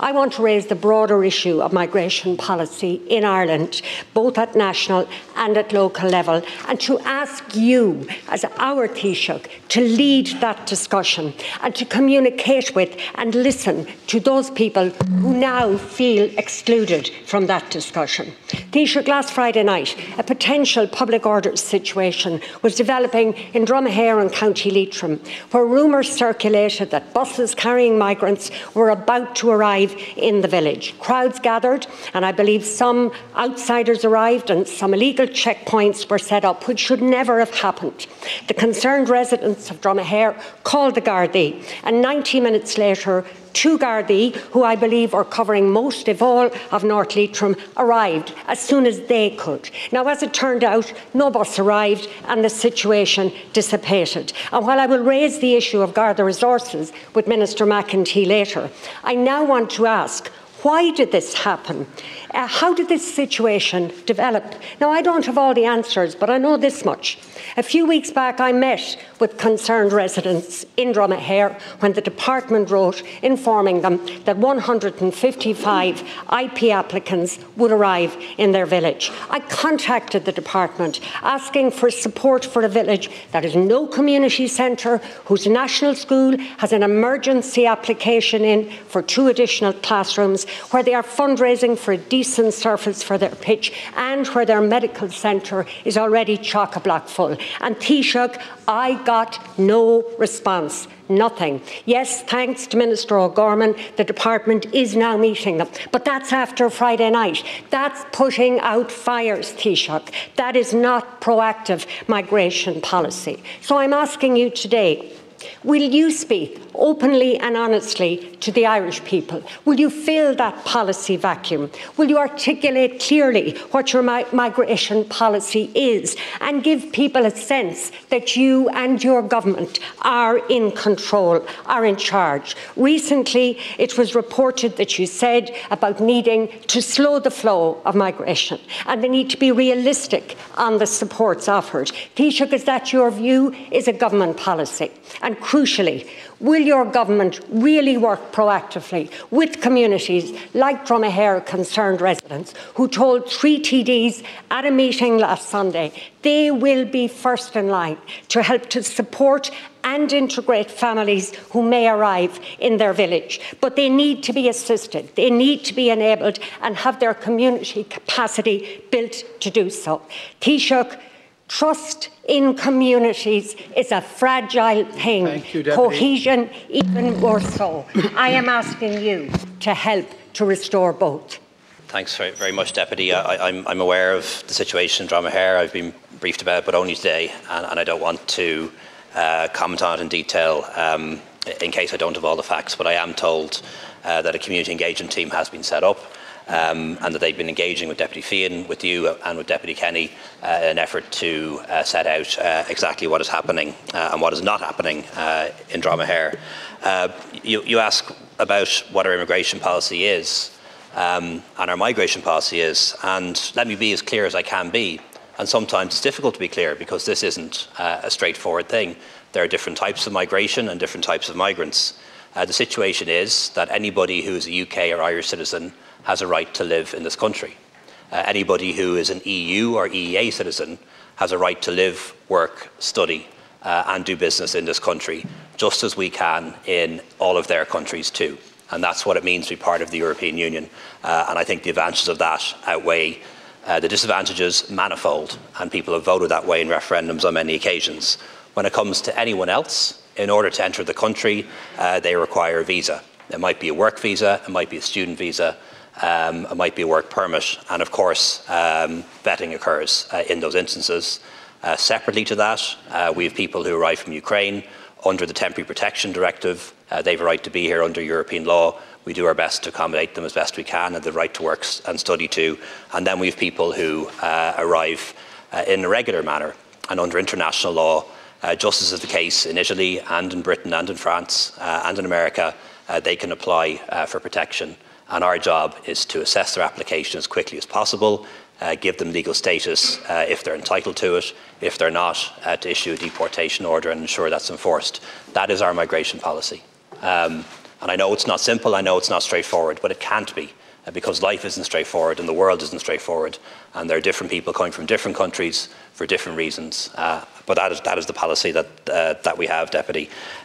I want to raise the broader issue of migration policy in Ireland, both at national and at local level, and to ask you, as our Taoiseach, to lead that discussion and to communicate with and listen to those people who now feel excluded from that discussion. Taoiseach, last Friday night, a potential public order situation was developing in Dromahair and County Leitrim, where rumours circulated that buses carrying migrants were about to arrive arrive in the village. Crowds gathered, and I believe some outsiders arrived and some illegal checkpoints were set up, which should never have happened. The concerned residents of Dromahair called the Gardaí, and 90 minutes later, two Gardaí, who I believe are covering most, if all, of North Leitrim, arrived as soon as they could. Now, as it turned out, no bus arrived and the situation dissipated. And while I will raise the issue of Garda resources with Minister McEntee later, I now want to ask why did this happen? Uh, how did this situation develop? Now, I don't have all the answers, but I know this much. A few weeks back, I met with concerned residents in Dromahair when the department wrote informing them that 155 IP applicants would arrive in their village. I contacted the department asking for support for a village that has no community centre, whose national school has an emergency application in for two additional classrooms, where they are fundraising for a decent surface for their pitch, and where their medical centre is already chock a block full. And Taoiseach, I got no response. Nothing. Yes, thanks to Minister O'Gorman, the department is now meeting them. But that's after Friday night. That's putting out fires, Taoiseach. That is not proactive migration policy. So I'm asking you today Will you speak openly and honestly to the Irish people? Will you fill that policy vacuum? Will you articulate clearly what your mi- migration policy is and give people a sense that you and your government are in control, are in charge? Recently, it was reported that you said about needing to slow the flow of migration and the need to be realistic on the supports offered. Taoiseach, is that your view? Is a government policy? And crucially, will your government really work proactively with communities like Dromahair concerned residents who told three TDs at a meeting last Sunday they will be first in line to help to support and integrate families who may arrive in their village. But they need to be assisted, they need to be enabled and have their community capacity built to do so. Taoiseach, Trust in communities is a fragile thing. You, Cohesion, even more so. I am asking you to help to restore both. Thanks very, very much, Deputy. I, am aware of the situation in Dromahair. I've been briefed about it, but only today, and, and I don't want to uh, comment on it in detail um, in case I don't have all the facts. But I am told uh, that a community engagement team has been set up um, and that they've been engaging with Deputy Feighan, with you, and with Deputy Kenny uh, in an effort to uh, set out uh, exactly what is happening uh, and what is not happening uh, in Dromahair. Uh, you, you ask about what our immigration policy is. Um, and our migration policy is, and let me be as clear as I can be. And sometimes it's difficult to be clear because this isn't a straightforward thing. There are different types of migration and different types of migrants. The situation is that anybody who is a UK or Irish citizen has a right to live in this country. Uh, anybody who is an EU or EEA citizen has a right to live, work, study, uh, and do business in this country, just as we can in all of their countries too. And that's what it means to be part of the European Union. Uh, and I think the advantages of that outweigh uh, the disadvantages manifold, and people have voted that way in referendums on many occasions. When it comes to anyone else, in order to enter the country, uh, they require a visa. It might be a work visa, it might be a student visa, um, it might be a work permit, and of course, um, vetting occurs uh, in those instances. Uh, separately to that, uh, we have people who arrive from Ukraine under the Temporary Protection Directive. Uh, they have a right to be here under European law. We do our best to accommodate them as best we can, and the right to work and study too. And then we have people who uh, arrive in a regular manner and under international law, just as is the case in Italy and in Britain and in France and in America. they can apply for protection and our job is to assess their application as quickly as possible, uh, give them legal status uh, if they're entitled to it. If they're not, uh, to issue a deportation order and ensure that's enforced. That is our migration policy. Um, And I know it's not simple, I know it's not straightforward, but it can't be uh, because life isn't straightforward and the world isn't straightforward. And there are different people coming from different countries for different reasons. Uh, but that is, that is the policy that, uh, that we have, Deputy.